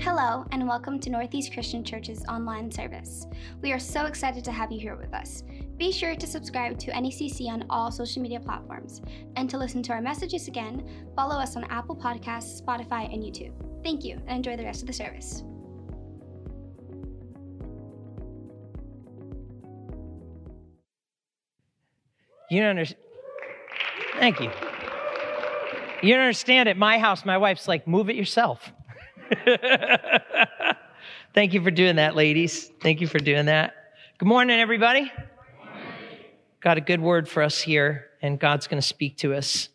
Hello, and welcome to Northeast Christian Church's online service. We are so excited to have you here with us. Be sure to subscribe to NECC on all social media platforms. And to listen to our messages again, follow us on Apple Podcasts, Spotify, and YouTube. Thank you, and enjoy the rest of the service. You don't understand. Thank you. You don't understand. At my house, my wife's like, move it yourself. Thank you for doing that, ladies. Thank you for doing that. Good morning, everybody. Got a good word for us here, and God's going to speak to us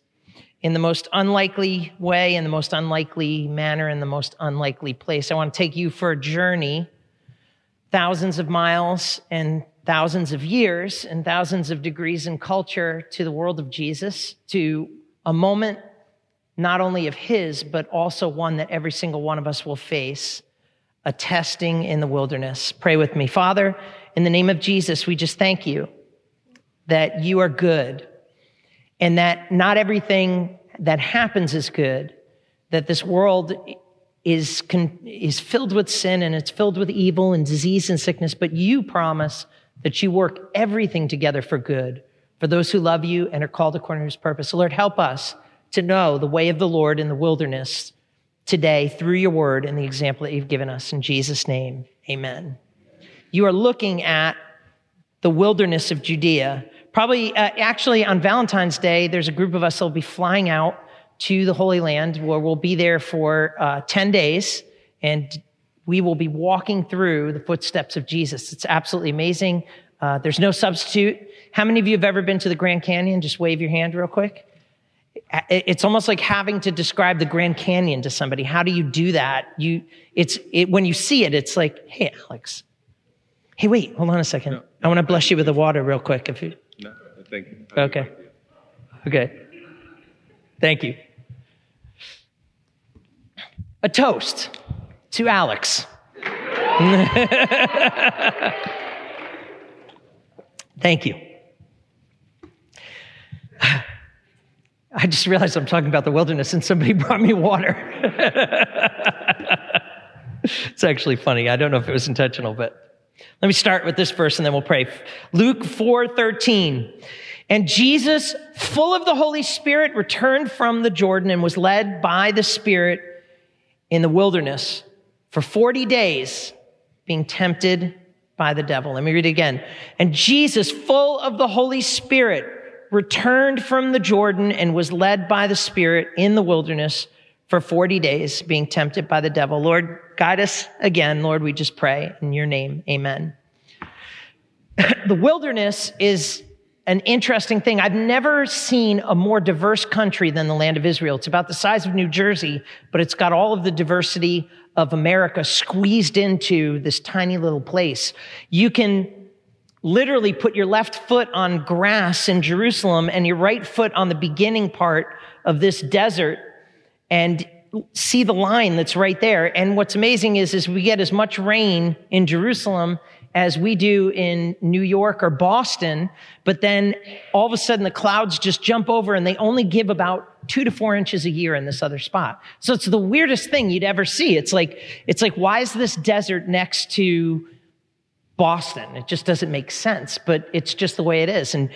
in the most unlikely way, in the most unlikely manner, in the most unlikely place. I want to take you for a journey, thousands of miles and thousands of years and thousands of degrees in culture to the world of Jesus, to a moment not only of his, but also one that every single one of us will face a testing in the wilderness. Pray with me. Father, in the name of Jesus, we just thank you that you are good and that not everything that happens is good, that this world is, is filled with sin and it's filled with evil and disease and sickness, but you promise that you work everything together for good for those who love you and are called according to his purpose. So Lord, help us to know the way of the Lord in the wilderness today through your word and the example that you've given us. In Jesus' name, amen. You are looking at the wilderness of Judea. Probably, uh, actually, on Valentine's Day, there's a group of us that will be flying out to the Holy Land where we'll be there for uh, 10 days and we will be walking through the footsteps of Jesus. It's absolutely amazing. Uh, there's no substitute. How many of you have ever been to the Grand Canyon? Just wave your hand real quick. It's almost like having to describe the Grand Canyon to somebody. How do you do that? You, it's, it, when you see it, it's like, hey, Alex. Hey, wait, hold on a second. No. I want to bless you with the water real quick. If you. No, thank you. Okay. Okay. Thank you. A toast to Alex. Thank you. I just realized I'm talking about the wilderness and somebody brought me water. it's actually funny. I don't know if it was intentional, but let me start with this verse and then we'll pray. Luke 4:13. And Jesus, full of the Holy Spirit, returned from the Jordan and was led by the Spirit in the wilderness for 40 days, being tempted by the devil. Let me read it again. And Jesus, full of the Holy Spirit, returned from the Jordan and was led by the Spirit in the wilderness for 40 days, being tempted by the devil. Lord, guide us again. Lord, we just pray in your name. Amen. the wilderness is an interesting thing. I've never seen a more diverse country than the land of Israel. It's about the size of New Jersey, but it's got all of the diversity of America squeezed into this tiny little place. You can literally put your left foot on grass in Jerusalem and your right foot on the beginning part of this desert and see the line that's right there. And what's amazing is, is we get as much rain in Jerusalem as we do in New York or Boston, but then all of a sudden the clouds just jump over and they only give about two to four inches a year in this other spot. So it's the weirdest thing you'd ever see. It's like, it's like, why is this desert next to Boston. It just doesn't make sense, but it's just the way it is. And,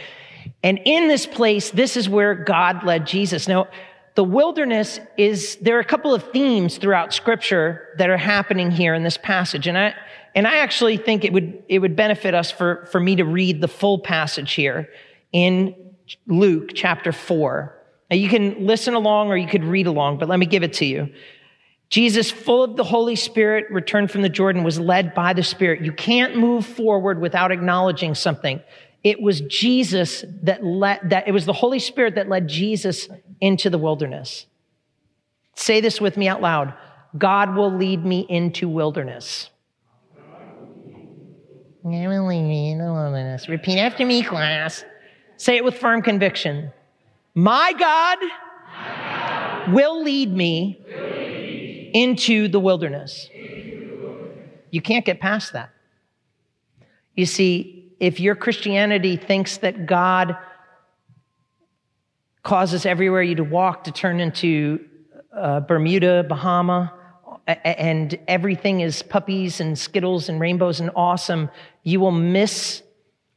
and in this place, this is where God led Jesus. Now, the wilderness is, there are a couple of themes throughout scripture that are happening here in this passage. And I, and I actually think it would, it would benefit us for, for me to read the full passage here in Luke chapter four. Now you can listen along or you could read along, but let me give it to you. Jesus, full of the Holy Spirit, returned from the Jordan, was led by the Spirit. You can't move forward without acknowledging something. It was Jesus that led, that it was the Holy Spirit that led Jesus into the wilderness. Say this with me out loud. God will lead me into wilderness. God will lead me into wilderness. Repeat after me, class. Say it with firm conviction. My God, My God will lead me into the wilderness. You can't get past that. You see, if your Christianity thinks that God causes everywhere you to walk to turn into uh, Bermuda, Bahama, and everything is puppies and skittles and rainbows and awesome, you will miss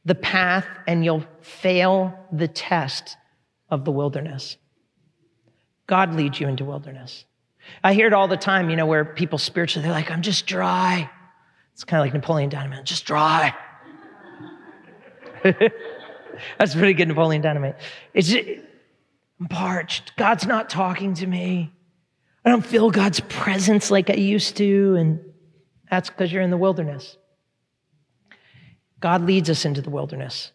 the path and you'll fail the test of the wilderness. God leads you into wilderness. I hear it all the time, you know, where people spiritually, they're like, I'm just dry. It's kind of like Napoleon Dynamite, just dry. That's pretty good Napoleon Dynamite. It's just, I'm parched. God's not talking to me. I don't feel God's presence like I used to. And that's because you're in the wilderness. God leads us into the wilderness.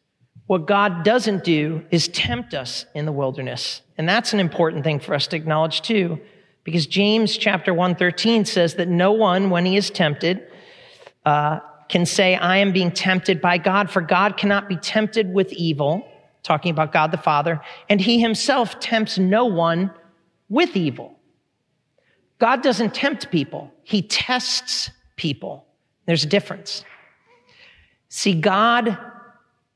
What God doesn't do is tempt us in the wilderness. And that's an important thing for us to acknowledge too, because James chapter 113 says that no one, when he is tempted, uh, can say, I am being tempted by God, for God cannot be tempted with evil, talking about God the Father, and he himself tempts no one with evil. God doesn't tempt people, he tests people. There's a difference. See, God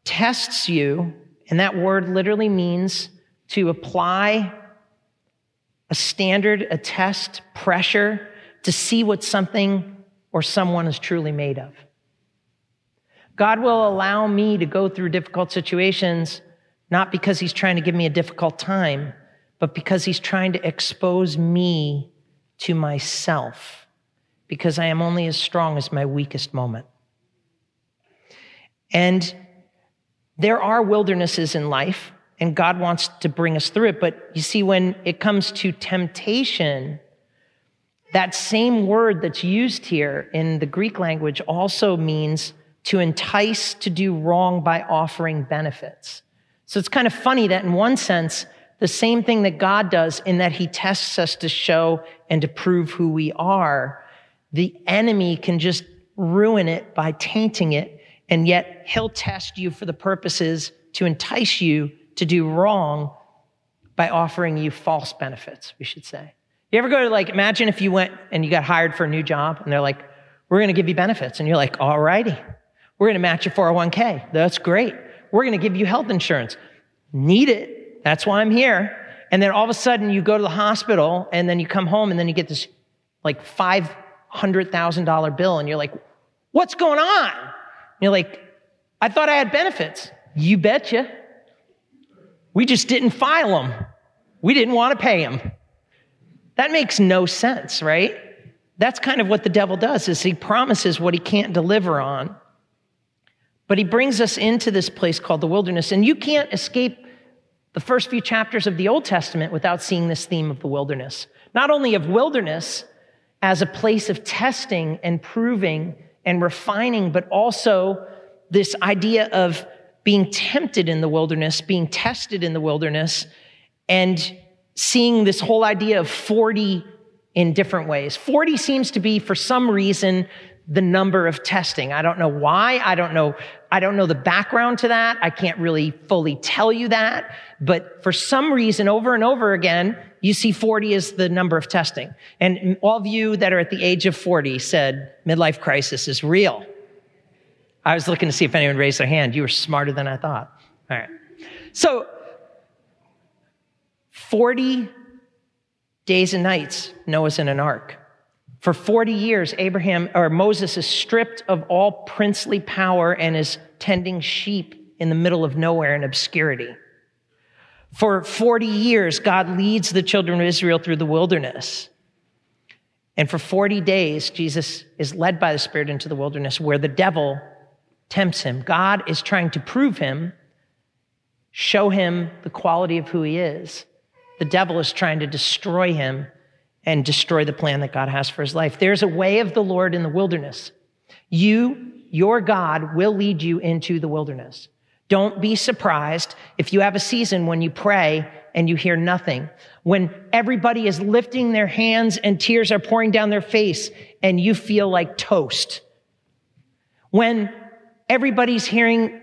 tests you, and that word literally means to apply a standard, a test, pressure to see what something or someone is truly made of. God will allow me to go through difficult situations, not because He's trying to give me a difficult time, but because He's trying to expose me to myself, because I am only as strong as my weakest moment. And there are wildernesses in life, and God wants to bring us through it. But you see, when it comes to temptation, that same word that's used here in the Greek language also means to entice to do wrong by offering benefits. So it's kind of funny that in one sense, the same thing that God does in that he tests us to show and to prove who we are, the enemy can just ruin it by tainting it and yet he'll test you for the purposes to entice you to do wrong by offering you false benefits, we should say. You ever go to like, imagine if you went and you got hired for a new job and they're like, we're going to give you benefits. And you're like, all righty. We're going to match your 401k. That's great. We're going to give you health insurance. Need it. That's why I'm here. And then all of a sudden you go to the hospital and then you come home and then you get this like $500,000 bill and you're like, what's going on? You're like, I thought I had benefits. You betcha. We just didn't file them. We didn't want to pay them. That makes no sense, right? That's kind of what the devil does is he promises what he can't deliver on. But he brings us into this place called the wilderness and you can't escape the first few chapters of the Old Testament without seeing this theme of the wilderness. Not only of wilderness as a place of testing and proving and refining, but also this idea of being tempted in the wilderness, being tested in the wilderness, and seeing this whole idea of 40 in different ways. 40 seems to be, for some reason, the number of testing. I don't know why. I don't know. I don't know the background to that. I can't really fully tell you that. But for some reason, over and over again, you see 40 as the number of testing. And all of you that are at the age of 40 said midlife crisis is real. I was looking to see if anyone raised their hand. You were smarter than I thought. All right. So 40 days and nights, Noah's in an ark. For 40 years, Abraham or Moses is stripped of all princely power and is tending sheep in the middle of nowhere in obscurity. For 40 years, God leads the children of Israel through the wilderness. And for 40 days, Jesus is led by the Spirit into the wilderness where the devil tempts him. God is trying to prove him, show him the quality of who he is. The devil is trying to destroy him and destroy the plan that God has for his life. There's a way of the Lord in the wilderness. You, your God, will lead you into the wilderness. Don't be surprised if you have a season when you pray and you hear nothing. When everybody is lifting their hands and tears are pouring down their face and you feel like toast. When everybody's hearing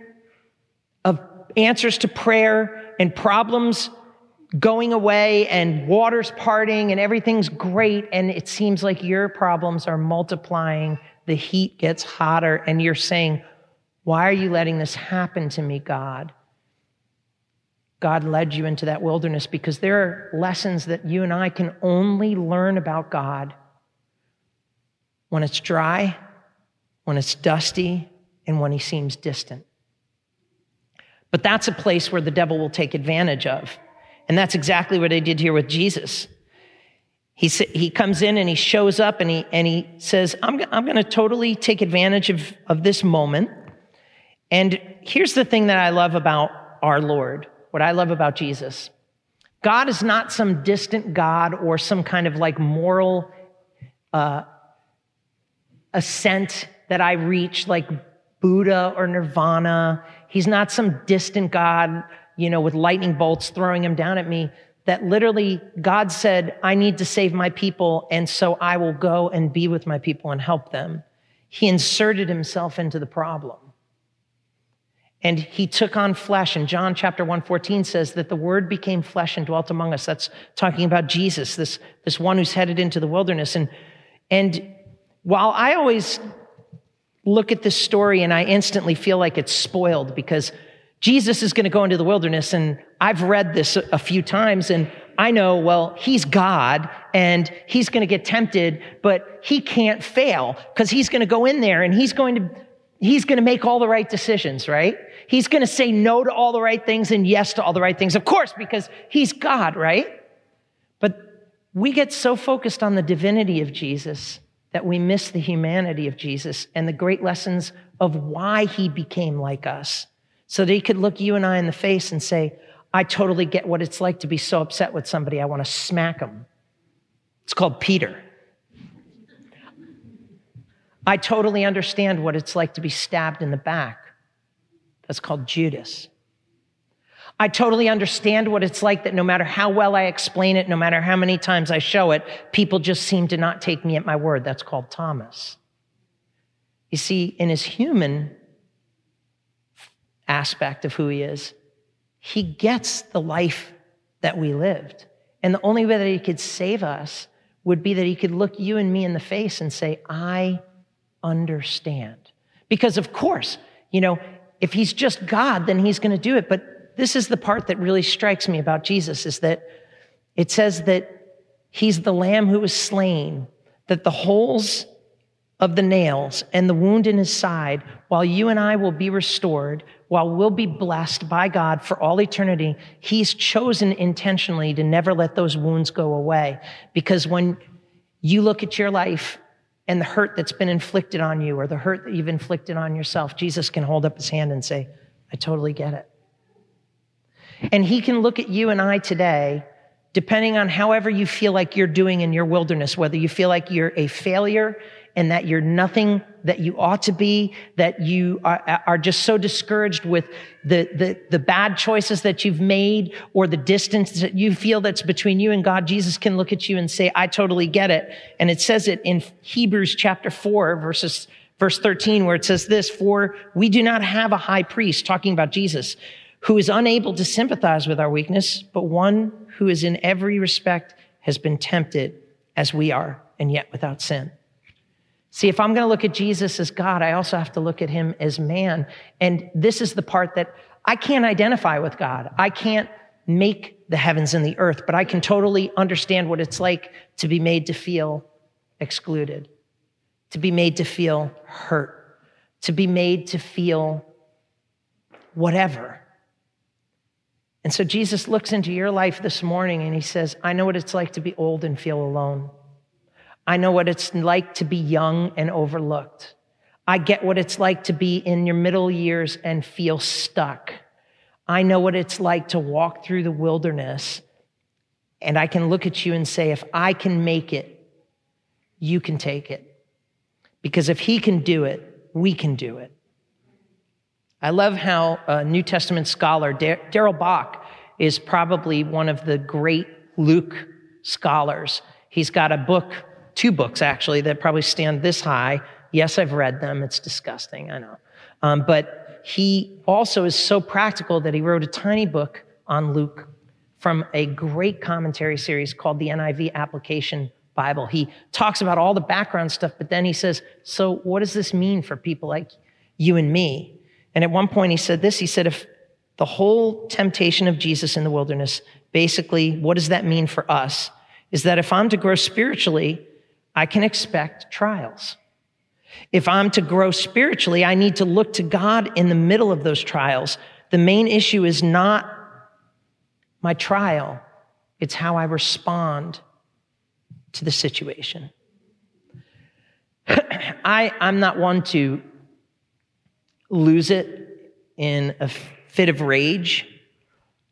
of answers to prayer and problems going away and waters parting and everything's great and it seems like your problems are multiplying. The heat gets hotter and you're saying, why are you letting this happen to me, God? God led you into that wilderness because there are lessons that you and I can only learn about God when it's dry, when it's dusty, and when he seems distant. But that's a place where the devil will take advantage of. And that's exactly what I did here with Jesus. He, he comes in and he shows up and he, and he says, I'm, I'm going to totally take advantage of, of this moment. And here's the thing that I love about our Lord, what I love about Jesus. God is not some distant God or some kind of like moral uh, ascent that I reach like Buddha or Nirvana. He's not some distant God, you know, with lightning bolts throwing him down at me. That literally God said, I need to save my people, and so I will go and be with my people and help them. He inserted himself into the problem. And he took on flesh. And John chapter 114 says that the word became flesh and dwelt among us. That's talking about Jesus, this, this one who's headed into the wilderness. And, and while I always look at this story and I instantly feel like it's spoiled because Jesus is going to go into the wilderness. And I've read this a few times and I know, well, he's God and he's going to get tempted, but he can't fail because he's going to go in there and he's going to, he's going to make all the right decisions, right? He's going to say no to all the right things and yes to all the right things. Of course, because he's God, right? But we get so focused on the divinity of Jesus that we miss the humanity of Jesus and the great lessons of why he became like us. So that he could look you and I in the face and say, I totally get what it's like to be so upset with somebody, I want to smack them. It's called Peter. I totally understand what it's like to be stabbed in the back. That's called Judas. I totally understand what it's like that no matter how well I explain it, no matter how many times I show it, people just seem to not take me at my word. That's called Thomas. You see, in his human aspect of who he is, he gets the life that we lived. And the only way that he could save us would be that he could look you and me in the face and say, I understand. Because, of course, you know, if he's just God, then he's going to do it. But this is the part that really strikes me about Jesus is that it says that he's the lamb who was slain, that the holes of the nails and the wound in his side, while you and I will be restored, while we'll be blessed by God for all eternity, he's chosen intentionally to never let those wounds go away. Because when you look at your life and the hurt that's been inflicted on you or the hurt that you've inflicted on yourself, Jesus can hold up his hand and say, I totally get it. And he can look at you and I today, depending on however you feel like you're doing in your wilderness, whether you feel like you're a failure and that you're nothing that you ought to be, that you are, are, just so discouraged with the, the, the bad choices that you've made or the distance that you feel that's between you and God, Jesus can look at you and say, I totally get it. And it says it in Hebrews chapter four, verses, verse 13, where it says this, for we do not have a high priest, talking about Jesus, who is unable to sympathize with our weakness, but one who is in every respect has been tempted as we are, and yet without sin. See, if I'm going to look at Jesus as God, I also have to look at him as man. And this is the part that I can't identify with God. I can't make the heavens and the earth, but I can totally understand what it's like to be made to feel excluded, to be made to feel hurt, to be made to feel whatever. And so Jesus looks into your life this morning and he says, I know what it's like to be old and feel alone. I know what it's like to be young and overlooked. I get what it's like to be in your middle years and feel stuck. I know what it's like to walk through the wilderness and I can look at you and say, if I can make it, you can take it. Because if he can do it, we can do it. I love how a New Testament scholar, Darrell Bock, is probably one of the great Luke scholars. He's got a book two books actually that probably stand this high. Yes, I've read them. It's disgusting, I know. Um, but he also is so practical that he wrote a tiny book on Luke from a great commentary series called the NIV Application Bible. He talks about all the background stuff, but then he says, So, what does this mean for people like you and me? And at one point, he said this He said, If the whole temptation of Jesus in the wilderness, basically, what does that mean for us? Is that if I'm to grow spiritually, I can expect trials. If I'm to grow spiritually, I need to look to God in the middle of those trials. The main issue is not my trial, it's how I respond to the situation. I, I'm not one to lose it in a fit of rage,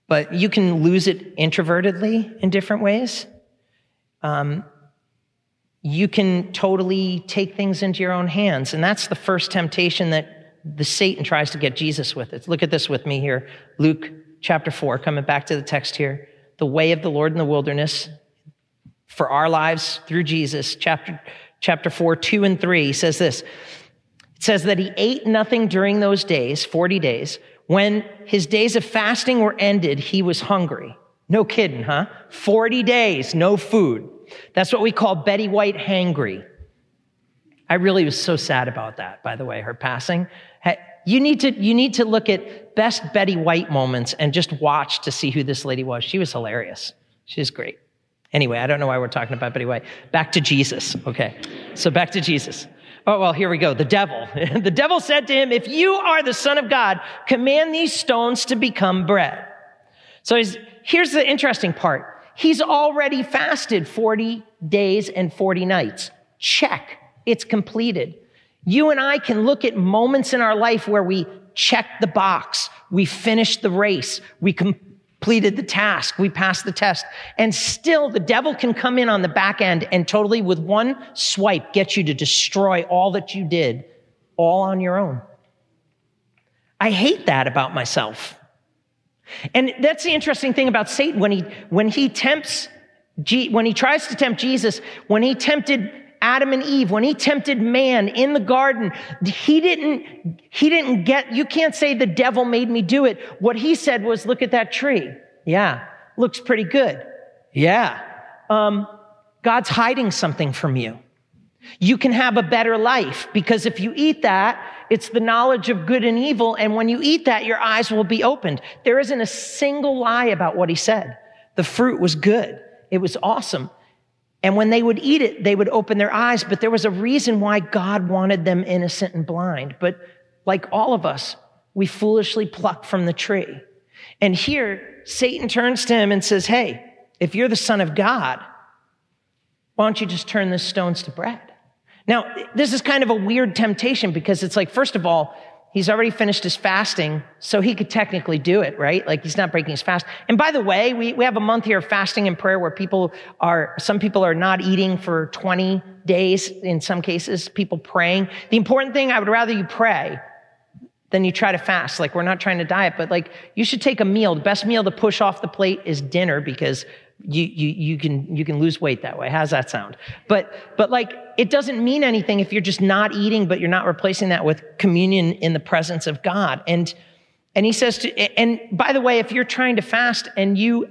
but you can lose it introvertedly in different ways. Um, you can totally take things into your own hands. And that's the first temptation that the Satan tries to get Jesus with. It. Look at this with me here. Luke chapter 4, coming back to the text here. The way of the Lord in the wilderness for our lives through Jesus, chapter, chapter 4, 2 and 3 says this. It says that he ate nothing during those days, 40 days. When his days of fasting were ended, he was hungry. No kidding, huh? 40 days, no food. That's what we call Betty White hangry. I really was so sad about that, by the way, her passing. You need to, you need to look at best Betty White moments and just watch to see who this lady was. She was hilarious. She was great. Anyway, I don't know why we're talking about Betty White. Back to Jesus. Okay. So back to Jesus. Oh, well, here we go. The devil. the devil said to him, if you are the son of God, command these stones to become bread. So here's the interesting part. He's already fasted 40 days and 40 nights. Check. It's completed. You and I can look at moments in our life where we check the box. We finished the race. We completed the task. We passed the test. And still the devil can come in on the back end and totally with one swipe get you to destroy all that you did all on your own. I hate that about myself. And that's the interesting thing about Satan when he, when he tempts, when he tries to tempt Jesus, when he tempted Adam and Eve, when he tempted man in the garden, he didn't, he didn't get, you can't say the devil made me do it. What he said was, look at that tree. Yeah. Looks pretty good. Yeah. Um, God's hiding something from you. You can have a better life because if you eat that, it's the knowledge of good and evil. And when you eat that, your eyes will be opened. There isn't a single lie about what he said. The fruit was good. It was awesome. And when they would eat it, they would open their eyes. But there was a reason why God wanted them innocent and blind. But like all of us, we foolishly pluck from the tree. And here, Satan turns to him and says, Hey, if you're the son of God, why don't you just turn the stones to bread? Now, this is kind of a weird temptation because it's like, first of all, he's already finished his fasting, so he could technically do it, right? Like he's not breaking his fast. And by the way, we, we have a month here of fasting and prayer where people are, some people are not eating for 20 days in some cases, people praying. The important thing, I would rather you pray than you try to fast. Like we're not trying to diet, but like you should take a meal. The best meal to push off the plate is dinner because you, you, you can, you can lose weight that way. How's that sound? But, but like, it doesn't mean anything if you're just not eating, but you're not replacing that with communion in the presence of God. And, and he says to, and by the way, if you're trying to fast and you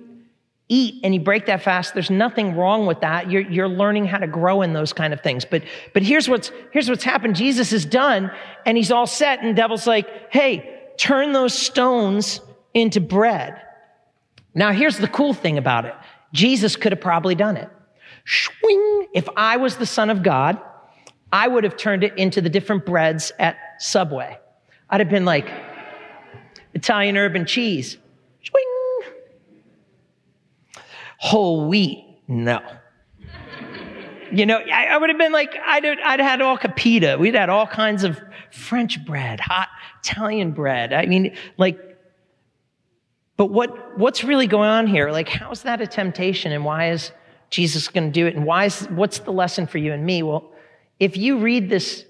eat and you break that fast, there's nothing wrong with that. You're, you're learning how to grow in those kind of things. But, but here's what's, here's what's happened. Jesus is done and he's all set and devil's like, Hey, turn those stones into bread. Now here's the cool thing about it. Jesus could have probably done it. Swing! If I was the Son of God, I would have turned it into the different breads at Subway. I'd have been like, Italian Herbs and Cheese. Swing! Whole wheat. No. You know, I, I would have been like, I'd, I'd had all capita. We'd had all kinds of French bread, hot Italian bread. I mean, like, but what, what's really going on here? Like, how is that a temptation and why is Jesus going to do it? And why is, what's the lesson for you and me? Well, if you read this,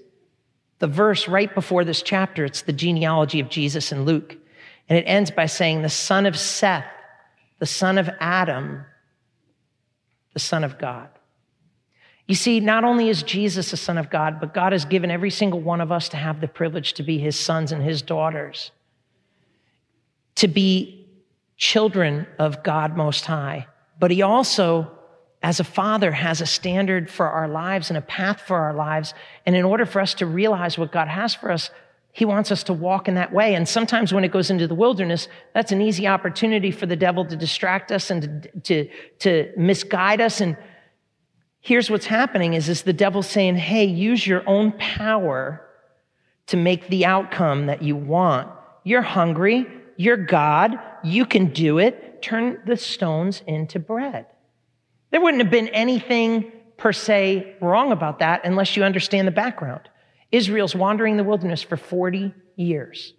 the verse right before this chapter, it's the genealogy of Jesus in Luke. And it ends by saying, the son of Seth, the son of Adam, the son of God. You see, not only is Jesus a son of God, but God has given every single one of us to have the privilege to be his sons and his daughters, to be children of God Most High, but He also, as a father, has a standard for our lives and a path for our lives. And in order for us to realize what God has for us, He wants us to walk in that way. And sometimes when it goes into the wilderness, that's an easy opportunity for the devil to distract us and to, to, to misguide us. And here's what's happening is, is the devil saying, hey, use your own power to make the outcome that you want. You're hungry. You're God. You can do it. Turn the stones into bread. There wouldn't have been anything per se wrong about that unless you understand the background. Israel's wandering the wilderness for 40 years.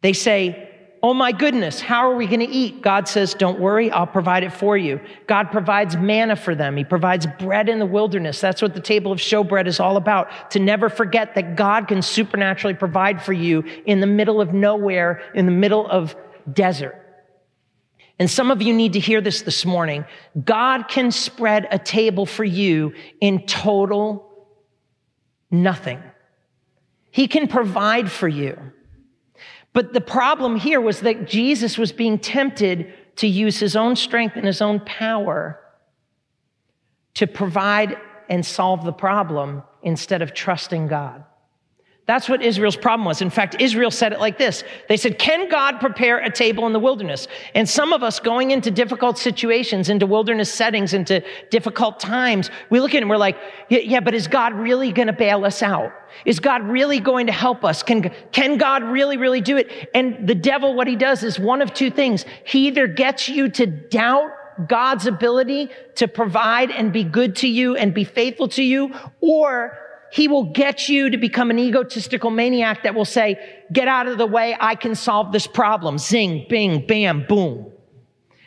They say, Oh my goodness, how are we going to eat? God says, Don't worry, I'll provide it for you. God provides manna for them. He provides bread in the wilderness. That's what the table of showbread is all about. To never forget that God can supernaturally provide for you in the middle of nowhere, in the middle of desert. And some of you need to hear this this morning. God can spread a table for you in total nothing. He can provide for you. But the problem here was that Jesus was being tempted to use his own strength and his own power to provide and solve the problem instead of trusting God. That's what Israel's problem was. In fact, Israel said it like this. They said, can God prepare a table in the wilderness? And some of us going into difficult situations, into wilderness settings, into difficult times, we look at it and we're like, yeah, but is God really going to bail us out? Is God really going to help us? Can, can God really, really do it? And the devil, what he does is one of two things. He either gets you to doubt God's ability to provide and be good to you and be faithful to you, or he will get you to become an egotistical maniac that will say, get out of the way. I can solve this problem. Zing, bing, bam, boom.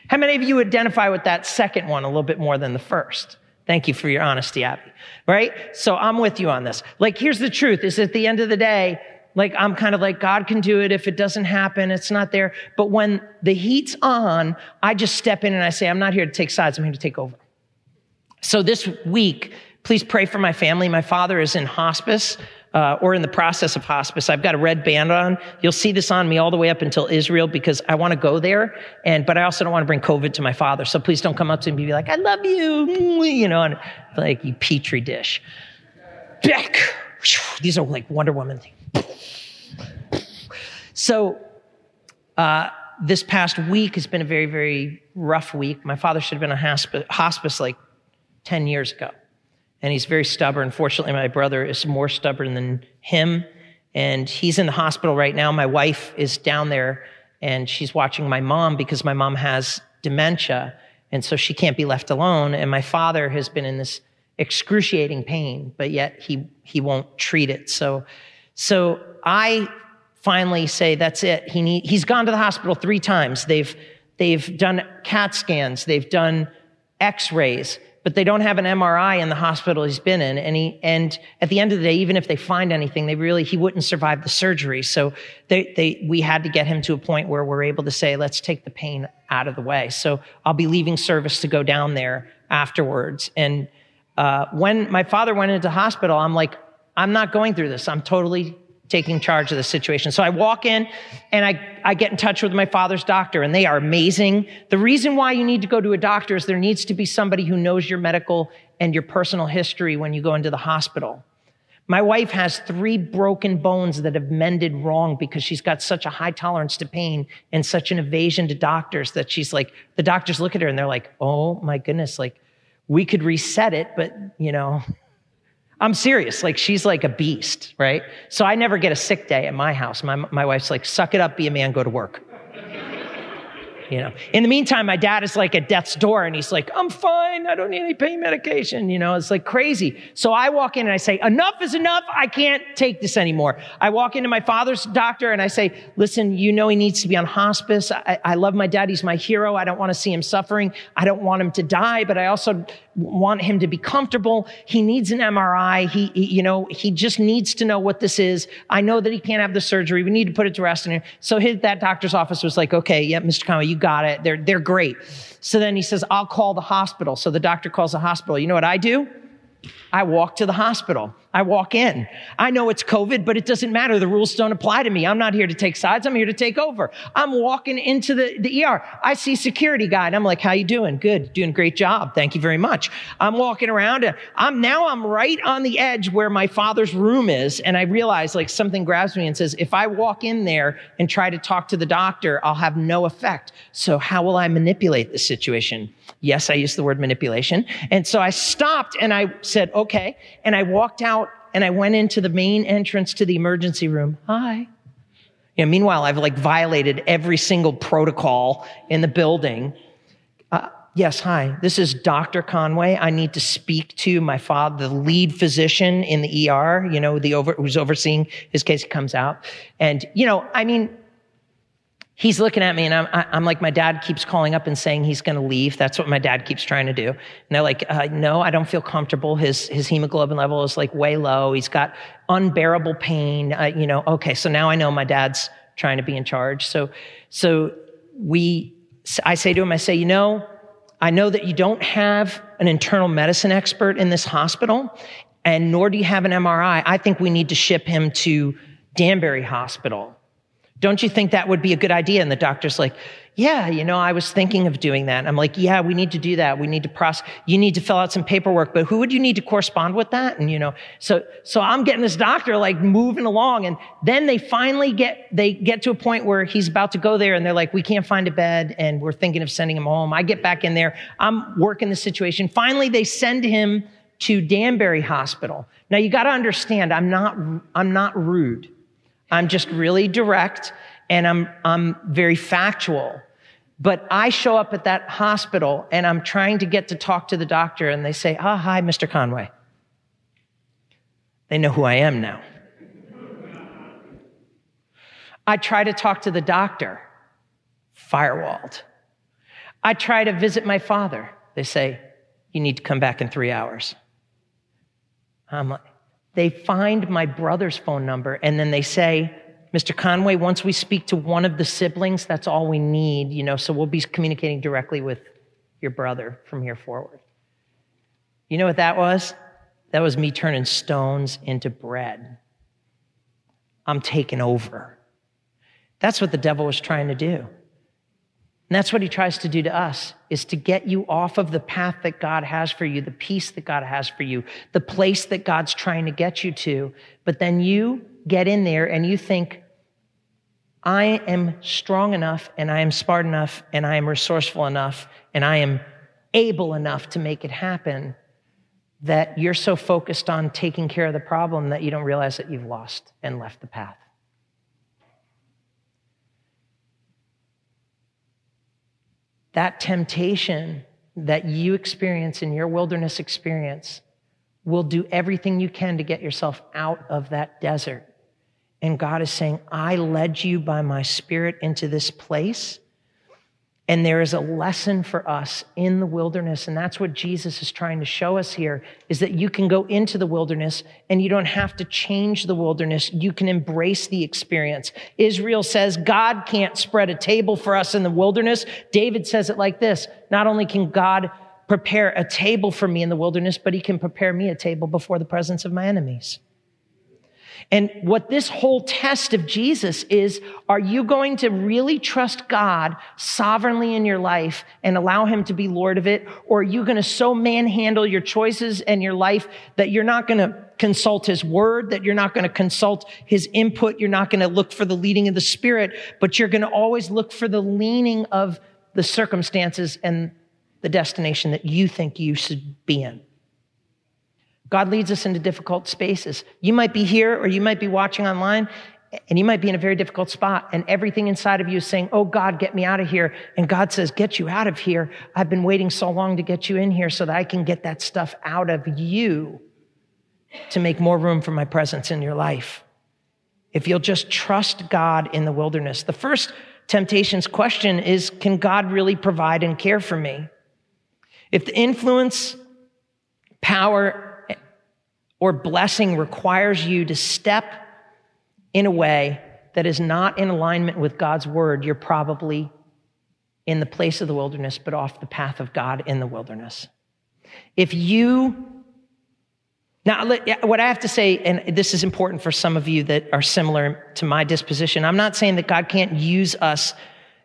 How many of you identify with that second one a little bit more than the first? Thank you for your honesty, Abby. Right? So I'm with you on this. Like, here's the truth is at the end of the day, like, I'm kind of like, God can do it. If it doesn't happen, it's not there. But when the heat's on, I just step in and I say, I'm not here to take sides. I'm here to take over. So this week, Please pray for my family. My father is in hospice. Uh, or in the process of hospice. I've got a red band on. You'll see this on me all the way up until Israel because I want to go there. And, but I also don't want to bring COVID to my father. So please don't come up to me and be like, I love you, you know, and like you petri dish. These are like Wonder Woman. So, uh, this past week has been a very, very rough week. My father should have been in hospice like 10 years ago and he's very stubborn. Fortunately, my brother is more stubborn than him, and he's in the hospital right now. My wife is down there, and she's watching my mom because my mom has dementia, and so she can't be left alone. And my father has been in this excruciating pain, but yet he he won't treat it. So, so I finally say that's it. He need, he's gone to the hospital three times. They've they've done CAT scans. They've done X-rays but they don't have an MRI in the hospital he's been in. And he, and at the end of the day, even if they find anything, they really, he wouldn't survive the surgery. So they, they, we had to get him to a point where we're able to say, let's take the pain out of the way. So I'll be leaving service to go down there afterwards. And, uh, when my father went into hospital, I'm like, I'm not going through this. I'm totally taking charge of the situation. So I walk in and I, I get in touch with my father's doctor and they are amazing. The reason why you need to go to a doctor is there needs to be somebody who knows your medical and your personal history when you go into the hospital. My wife has three broken bones that have mended wrong because she's got such a high tolerance to pain and such an evasion to doctors that she's like, the doctors look at her and they're like, oh my goodness, like we could reset it, but you know, I'm serious. Like she's like a beast, right? So I never get a sick day at my house. My, my wife's like, suck it up, be a man, go to work. You know, in the meantime, my dad is like at death's door and he's like, I'm fine. I don't need any pain medication. You know, it's like crazy. So I walk in and I say, enough is enough. I can't take this anymore. I walk into my father's doctor and I say, listen, you know, he needs to be on hospice. I, I love my dad. He's my hero. I don't want to see him suffering. I don't want him to die, but I also want him to be comfortable. He needs an MRI. He, he, you know, he just needs to know what this is. I know that he can't have the surgery. We need to put it to rest. And so his, that doctor's office was like, okay, yeah, Mr. Conway, you got it. They're, they're great. So then he says, I'll call the hospital. So the doctor calls the hospital. You know what I do? I walk to the hospital. I walk in. I know it's COVID, but it doesn't matter. The rules don't apply to me. I'm not here to take sides. I'm here to take over. I'm walking into the, the ER. I see security guy and I'm like, how you doing? Good. Doing great job. Thank you very much. I'm walking around and I'm now I'm right on the edge where my father's room is. And I realize like something grabs me and says, if I walk in there and try to talk to the doctor, I'll have no effect. So how will I manipulate the situation? Yes, I used the word manipulation. And so I stopped and I said, okay. And I walked out and I went into the main entrance to the emergency room. Hi. You know, meanwhile, I've like violated every single protocol in the building. Uh, yes, hi. This is Dr. Conway. I need to speak to my father, the lead physician in the ER, you know, the over, who's overseeing his case. Comes out. And, you know, I mean, he's looking at me and I'm, I'm like, my dad keeps calling up and saying he's going to leave. That's what my dad keeps trying to do. And they're like, uh, no, I don't feel comfortable. His, his hemoglobin level is like way low. He's got unbearable pain. Uh, you know, okay. So now I know my dad's trying to be in charge. So, so we, I say to him, I say, you know, I know that you don't have an internal medicine expert in this hospital and nor do you have an MRI. I think we need to ship him to Danbury Hospital don't you think that would be a good idea? And the doctor's like, yeah, you know, I was thinking of doing that. And I'm like, yeah, we need to do that. We need to process, you need to fill out some paperwork, but who would you need to correspond with that? And, you know, so, so I'm getting this doctor like moving along. And then they finally get, they get to a point where he's about to go there and they're like, we can't find a bed and we're thinking of sending him home. I get back in there. I'm working the situation. Finally, they send him to Danbury Hospital. Now you got to understand, I'm not, I'm not rude. I'm just really direct and I'm, I'm very factual. But I show up at that hospital and I'm trying to get to talk to the doctor and they say, ah, oh, hi, Mr. Conway. They know who I am now. I try to talk to the doctor, firewalled. I try to visit my father. They say, you need to come back in three hours. I'm like, they find my brother's phone number and then they say, Mr. Conway, once we speak to one of the siblings, that's all we need, you know, so we'll be communicating directly with your brother from here forward. You know what that was? That was me turning stones into bread. I'm taking over. That's what the devil was trying to do. And that's what he tries to do to us is to get you off of the path that God has for you, the peace that God has for you, the place that God's trying to get you to. But then you get in there and you think, I am strong enough and I am smart enough and I am resourceful enough and I am able enough to make it happen that you're so focused on taking care of the problem that you don't realize that you've lost and left the path. That temptation that you experience in your wilderness experience will do everything you can to get yourself out of that desert. And God is saying, I led you by my spirit into this place and there is a lesson for us in the wilderness. And that's what Jesus is trying to show us here is that you can go into the wilderness and you don't have to change the wilderness. You can embrace the experience. Israel says God can't spread a table for us in the wilderness. David says it like this. Not only can God prepare a table for me in the wilderness, but he can prepare me a table before the presence of my enemies. And what this whole test of Jesus is, are you going to really trust God sovereignly in your life and allow him to be Lord of it? Or are you going to so manhandle your choices and your life that you're not going to consult his word, that you're not going to consult his input, you're not going to look for the leading of the spirit, but you're going to always look for the leaning of the circumstances and the destination that you think you should be in. God leads us into difficult spaces. You might be here or you might be watching online and you might be in a very difficult spot and everything inside of you is saying, Oh God, get me out of here. And God says, get you out of here. I've been waiting so long to get you in here so that I can get that stuff out of you to make more room for my presence in your life. If you'll just trust God in the wilderness. The first temptation's question is, can God really provide and care for me? If the influence, power, or blessing requires you to step in a way that is not in alignment with God's word, you're probably in the place of the wilderness, but off the path of God in the wilderness. If you Now, what I have to say, and this is important for some of you that are similar to my disposition, I'm not saying that God can't use us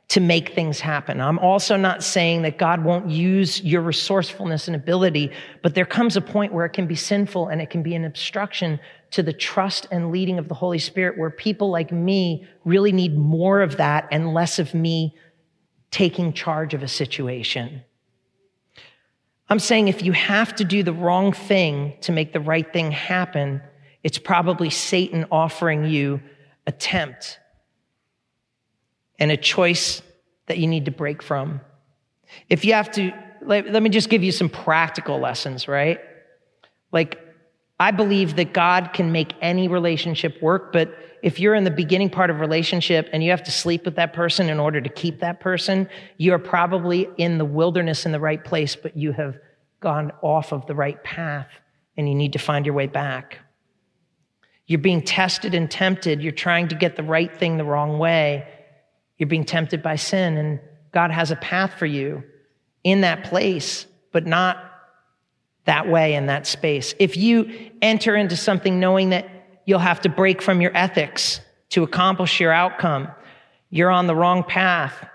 to make things happen. I'm also not saying that God won't use your resourcefulness and ability, but there comes a point where it can be sinful and it can be an obstruction to the trust and leading of the Holy Spirit where people like me really need more of that and less of me taking charge of a situation. I'm saying if you have to do the wrong thing to make the right thing happen, it's probably Satan offering you a tempt and a choice that you need to break from. If you have to, let, let me just give you some practical lessons, right? Like, I believe that God can make any relationship work, but if you're in the beginning part of relationship and you have to sleep with that person in order to keep that person, you're probably in the wilderness in the right place, but you have gone off of the right path and you need to find your way back. You're being tested and tempted. You're trying to get the right thing the wrong way. You're being tempted by sin, and God has a path for you in that place, but not that way in that space. If you enter into something knowing that you'll have to break from your ethics to accomplish your outcome, you're on the wrong path.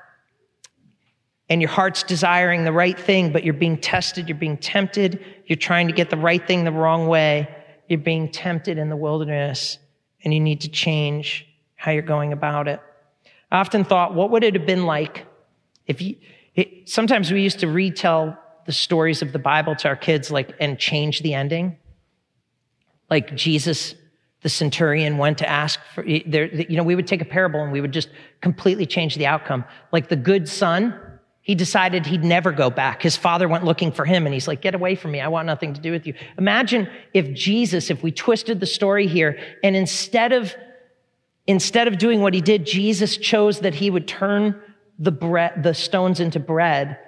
And your heart's desiring the right thing, but you're being tested, you're being tempted, you're trying to get the right thing the wrong way, you're being tempted in the wilderness, and you need to change how you're going about it. I often thought, what would it have been like if you, it, sometimes we used to retell the stories of the Bible to our kids, like, and change the ending. Like Jesus, the centurion, went to ask for, there, you know, we would take a parable and we would just completely change the outcome. Like the good son, he decided he'd never go back. His father went looking for him and he's like, get away from me. I want nothing to do with you. Imagine if Jesus, if we twisted the story here and instead of Instead of doing what he did, Jesus chose that he would turn the bread, the stones into bread.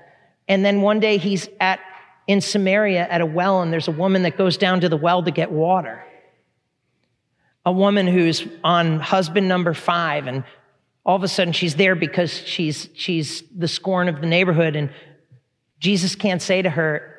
And then one day he's at, in Samaria at a well and there's a woman that goes down to the well to get water. A woman who's on husband number five and all of a sudden she's there because she's, she's the scorn of the neighborhood and Jesus can't say to her,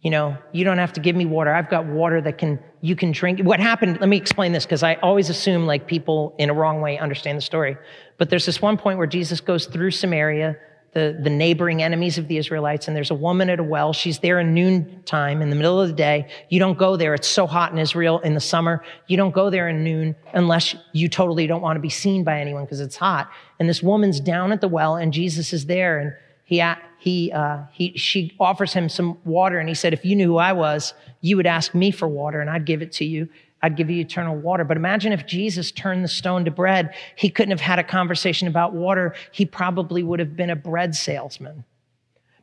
you know, you don't have to give me water. I've got water that can, you can drink. What happened, let me explain this because I always assume like people in a wrong way understand the story. But there's this one point where Jesus goes through Samaria, the, the neighboring enemies of the Israelites, and there's a woman at a well. She's there in noontime in the middle of the day. You don't go there. It's so hot in Israel in the summer. You don't go there in noon unless you totally don't want to be seen by anyone because it's hot. And this woman's down at the well and Jesus is there and he, he, uh, he, she offers him some water and he said, if you knew who I was, you would ask me for water and I'd give it to you. I'd give you eternal water. But imagine if Jesus turned the stone to bread. He couldn't have had a conversation about water. He probably would have been a bread salesman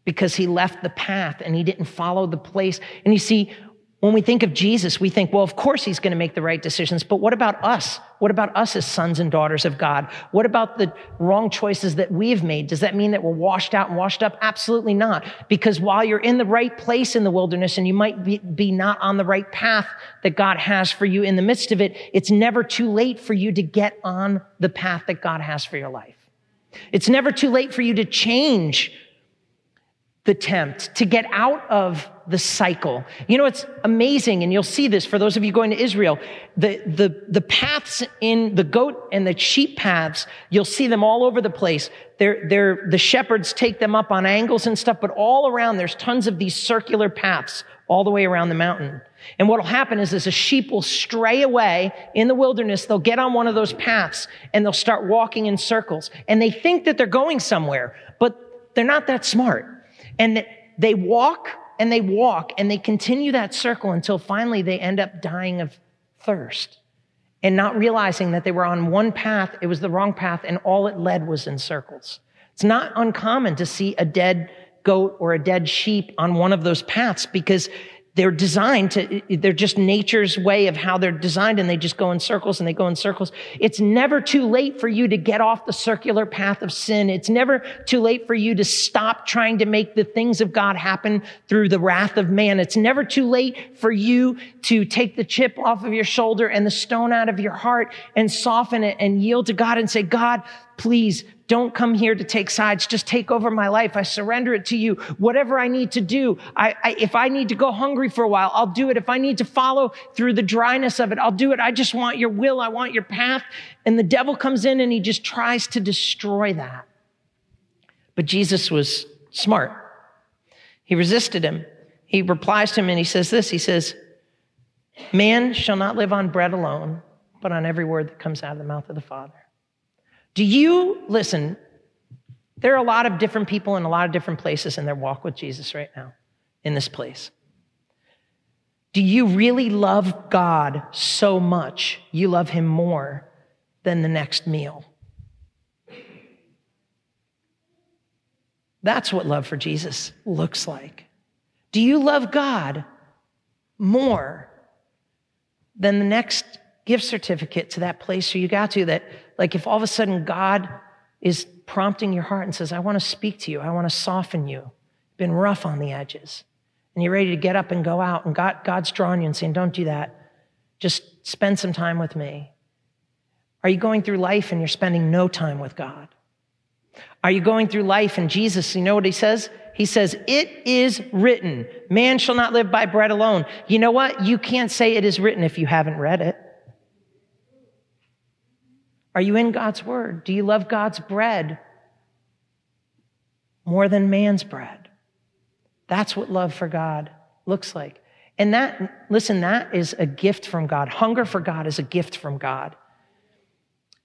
because he left the path and he didn't follow the place. And you see, when we think of Jesus, we think, well, of course he's going to make the right decisions, but what about us? What about us as sons and daughters of God? What about the wrong choices that we've made? Does that mean that we're washed out and washed up? Absolutely not. Because while you're in the right place in the wilderness and you might be, be not on the right path that God has for you in the midst of it, it's never too late for you to get on the path that God has for your life. It's never too late for you to change the tempt, to get out of the cycle. You know, it's amazing, and you'll see this for those of you going to Israel. The, the, the paths in the goat and the sheep paths, you'll see them all over the place. They're, they're, the shepherds take them up on angles and stuff, but all around there's tons of these circular paths all the way around the mountain. And what will happen is, is a sheep will stray away in the wilderness. They'll get on one of those paths and they'll start walking in circles. And they think that they're going somewhere, but they're not that smart. And they walk and they walk and they continue that circle until finally they end up dying of thirst and not realizing that they were on one path, it was the wrong path, and all it led was in circles. It's not uncommon to see a dead goat or a dead sheep on one of those paths because they're designed to, they're just nature's way of how they're designed and they just go in circles and they go in circles. It's never too late for you to get off the circular path of sin. It's never too late for you to stop trying to make the things of God happen through the wrath of man. It's never too late for you to take the chip off of your shoulder and the stone out of your heart and soften it and yield to God and say, God, please don't come here to take sides. Just take over my life. I surrender it to you. Whatever I need to do. I, I, if I need to go hungry for a while, I'll do it. If I need to follow through the dryness of it, I'll do it. I just want your will. I want your path. And the devil comes in and he just tries to destroy that. But Jesus was smart. He resisted him. He replies to him and he says this. He says, man shall not live on bread alone, but on every word that comes out of the mouth of the Father. Do you, listen, there are a lot of different people in a lot of different places in their walk with Jesus right now, in this place. Do you really love God so much you love Him more than the next meal? That's what love for Jesus looks like. Do you love God more than the next gift certificate to that place where you got to that, like, if all of a sudden God is prompting your heart and says, I want to speak to you, I want to soften you, been rough on the edges, and you're ready to get up and go out, and God, God's drawing you and saying, Don't do that. Just spend some time with me. Are you going through life and you're spending no time with God? Are you going through life and Jesus, you know what he says? He says, It is written, man shall not live by bread alone. You know what? You can't say it is written if you haven't read it. Are you in God's word? Do you love God's bread more than man's bread? That's what love for God looks like. And that, listen, that is a gift from God. Hunger for God is a gift from God.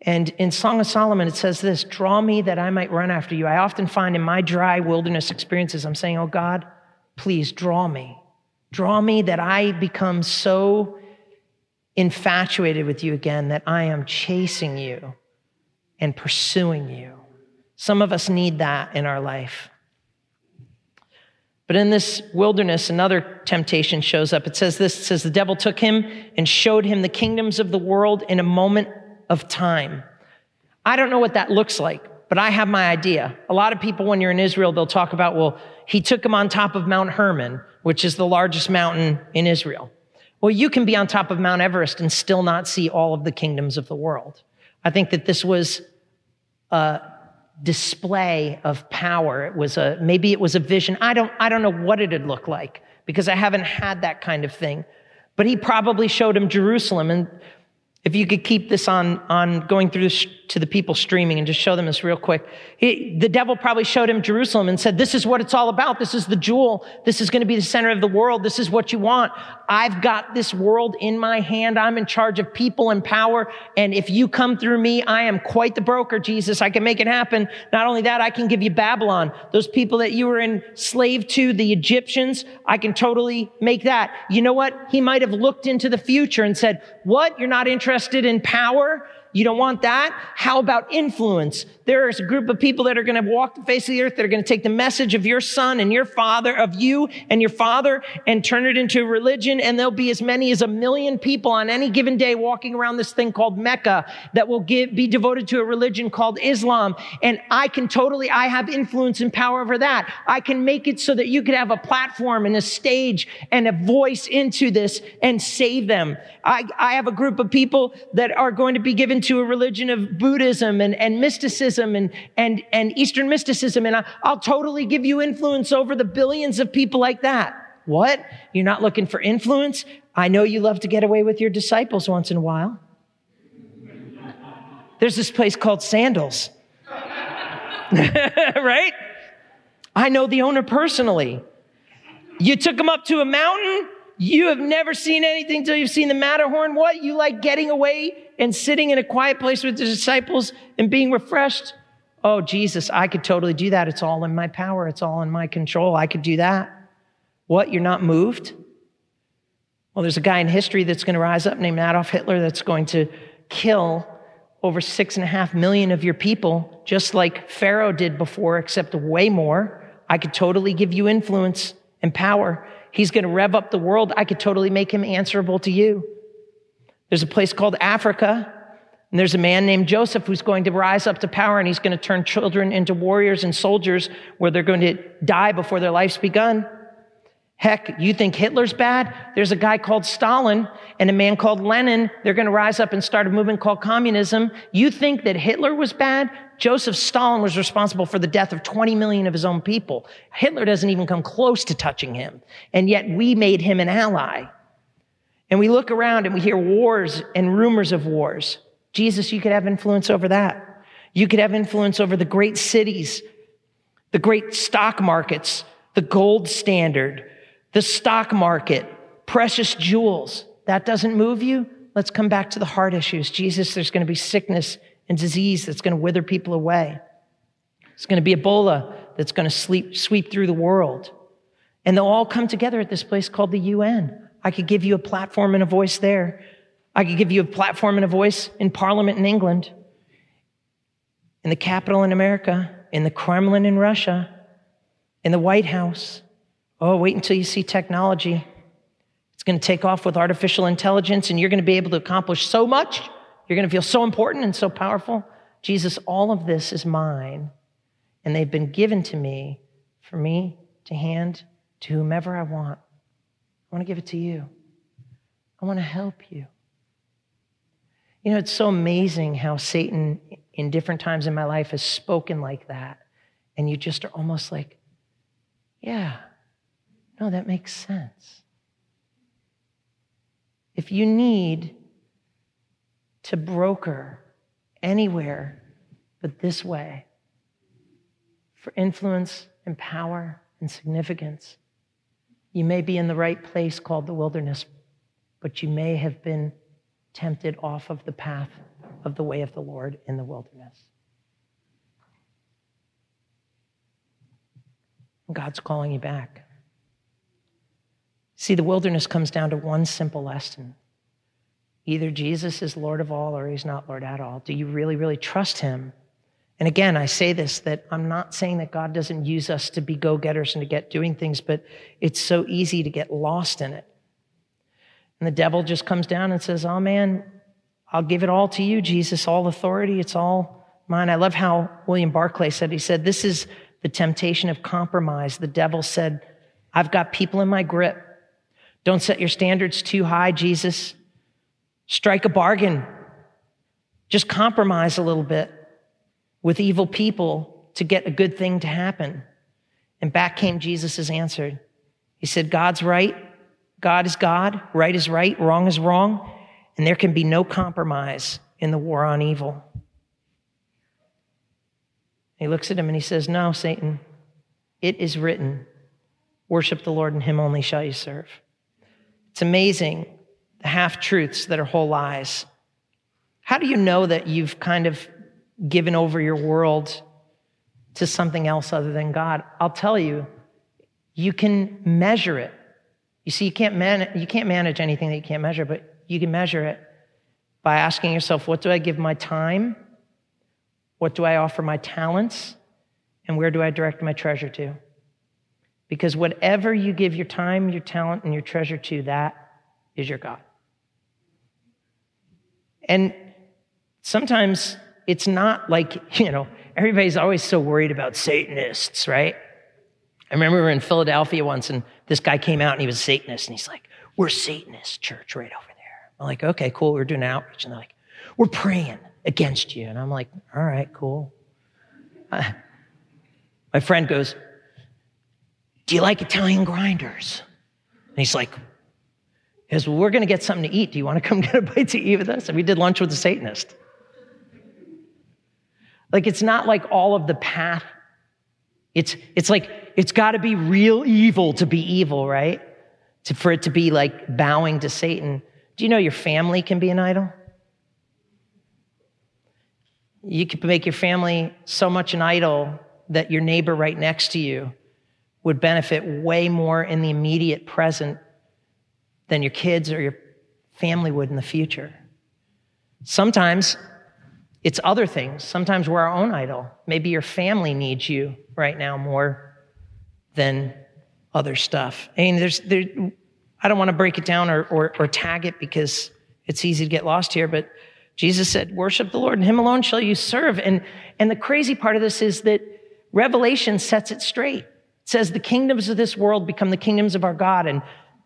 And in Song of Solomon, it says this Draw me that I might run after you. I often find in my dry wilderness experiences, I'm saying, Oh God, please draw me. Draw me that I become so infatuated with you again that I am chasing you and pursuing you. Some of us need that in our life. But in this wilderness, another temptation shows up. It says this it says, The devil took him and showed him the kingdoms of the world in a moment of time. I don't know what that looks like, but I have my idea. A lot of people, when you're in Israel, they'll talk about, well, he took him on top of Mount Hermon, which is the largest mountain in Israel. Well, you can be on top of Mount Everest and still not see all of the kingdoms of the world. I think that this was a display of power. It was a, maybe it was a vision. I don't, I don't know what it'd look like because I haven't had that kind of thing. But he probably showed him Jerusalem. And if you could keep this on, on going through this to the people streaming and just show them this real quick. He, the devil probably showed him Jerusalem and said, this is what it's all about. This is the jewel. This is going to be the center of the world. This is what you want. I've got this world in my hand. I'm in charge of people and power. And if you come through me, I am quite the broker, Jesus. I can make it happen. Not only that, I can give you Babylon. Those people that you were enslaved to, the Egyptians, I can totally make that. You know what? He might have looked into the future and said, what? You're not interested in power? You don't want that? How about influence? There is a group of people that are going to walk the face of the earth that are going to take the message of your son and your father, of you and your father, and turn it into a religion. And there'll be as many as a million people on any given day walking around this thing called Mecca that will give, be devoted to a religion called Islam. And I can totally, I have influence and power over that. I can make it so that you could have a platform and a stage and a voice into this and save them. I, I have a group of people that are going to be given to a religion of Buddhism and, and mysticism and, and, and Eastern mysticism. And I, I'll totally give you influence over the billions of people like that. What? You're not looking for influence? I know you love to get away with your disciples once in a while. There's this place called Sandals. right? I know the owner personally. You took him up to a mountain. You have never seen anything till you've seen the Matterhorn. What? You like getting away and sitting in a quiet place with the disciples and being refreshed? Oh, Jesus, I could totally do that. It's all in my power. It's all in my control. I could do that. What? You're not moved? Well, there's a guy in history that's going to rise up named Adolf Hitler that's going to kill over six and a half million of your people, just like Pharaoh did before, except way more. I could totally give you influence and power. He's going to rev up the world. I could totally make him answerable to you. There's a place called Africa, and there's a man named Joseph who's going to rise up to power, and he's going to turn children into warriors and soldiers where they're going to die before their life's begun. Heck, you think Hitler's bad? There's a guy called Stalin and a man called Lenin. They're going to rise up and start a movement called communism. You think that Hitler was bad? Joseph Stalin was responsible for the death of 20 million of his own people. Hitler doesn't even come close to touching him. And yet we made him an ally. And we look around and we hear wars and rumors of wars. Jesus, you could have influence over that. You could have influence over the great cities, the great stock markets, the gold standard, the stock market, precious jewels. That doesn't move you? Let's come back to the heart issues. Jesus, there's going to be sickness and disease that's going to wither people away. It's going to be Ebola that's going to sleep, sweep through the world. And they'll all come together at this place called the UN. I could give you a platform and a voice there. I could give you a platform and a voice in Parliament in England, in the Capitol in America, in the Kremlin in Russia, in the White House. Oh, wait until you see technology. It's going to take off with artificial intelligence, and you're going to be able to accomplish so much. You're going to feel so important and so powerful. Jesus, all of this is mine, and they've been given to me for me to hand to whomever I want. I want to give it to you. I want to help you. You know, it's so amazing how Satan, in different times in my life, has spoken like that. And you just are almost like, yeah, no, that makes sense. If you need to broker anywhere but this way for influence and power and significance, you may be in the right place called the wilderness, but you may have been tempted off of the path of the way of the Lord in the wilderness. God's calling you back. See, the wilderness comes down to one simple lesson. Either Jesus is Lord of all or he's not Lord at all. Do you really, really trust him? And again, I say this that I'm not saying that God doesn't use us to be go getters and to get doing things, but it's so easy to get lost in it. And the devil just comes down and says, Oh man, I'll give it all to you, Jesus, all authority. It's all mine. I love how William Barclay said, He said, This is the temptation of compromise. The devil said, I've got people in my grip. Don't set your standards too high, Jesus. Strike a bargain. Just compromise a little bit with evil people to get a good thing to happen. And back came Jesus' answer. He said, God's right. God is God. Right is right. Wrong is wrong. And there can be no compromise in the war on evil. He looks at him and he says, No, Satan, it is written, worship the Lord and him only shall you serve. It's amazing the half truths that are whole lies. How do you know that you've kind of given over your world to something else other than God? I'll tell you, you can measure it. You see, you can't, man- you can't manage anything that you can't measure, but you can measure it by asking yourself, what do I give my time? What do I offer my talents? And where do I direct my treasure to? Because whatever you give your time, your talent, and your treasure to, that is your God. And sometimes it's not like, you know, everybody's always so worried about Satanists, right? I remember we were in Philadelphia once and this guy came out and he was a Satanist and he's like, We're Satanist church right over there. I'm like, Okay, cool. We're doing outreach. And they're like, We're praying against you. And I'm like, All right, cool. Uh, my friend goes, Do you like Italian grinders? And he's like, he goes, Well, we're going to get something to eat. Do you want to come get a bite to eat with us? And we did lunch with a Satanist. Like, it's not like all of the path. It's, it's like, it's got to be real evil to be evil, right? To, for it to be like bowing to Satan. Do you know your family can be an idol? You could make your family so much an idol that your neighbor right next to you would benefit way more in the immediate present than your kids or your family would in the future. Sometimes it's other things. Sometimes we're our own idol. Maybe your family needs you right now more than other stuff. I mean, there's, there, I don't want to break it down or, or, or tag it because it's easy to get lost here, but Jesus said, worship the Lord and him alone shall you serve. And, and the crazy part of this is that Revelation sets it straight. It says the kingdoms of this world become the kingdoms of our God. And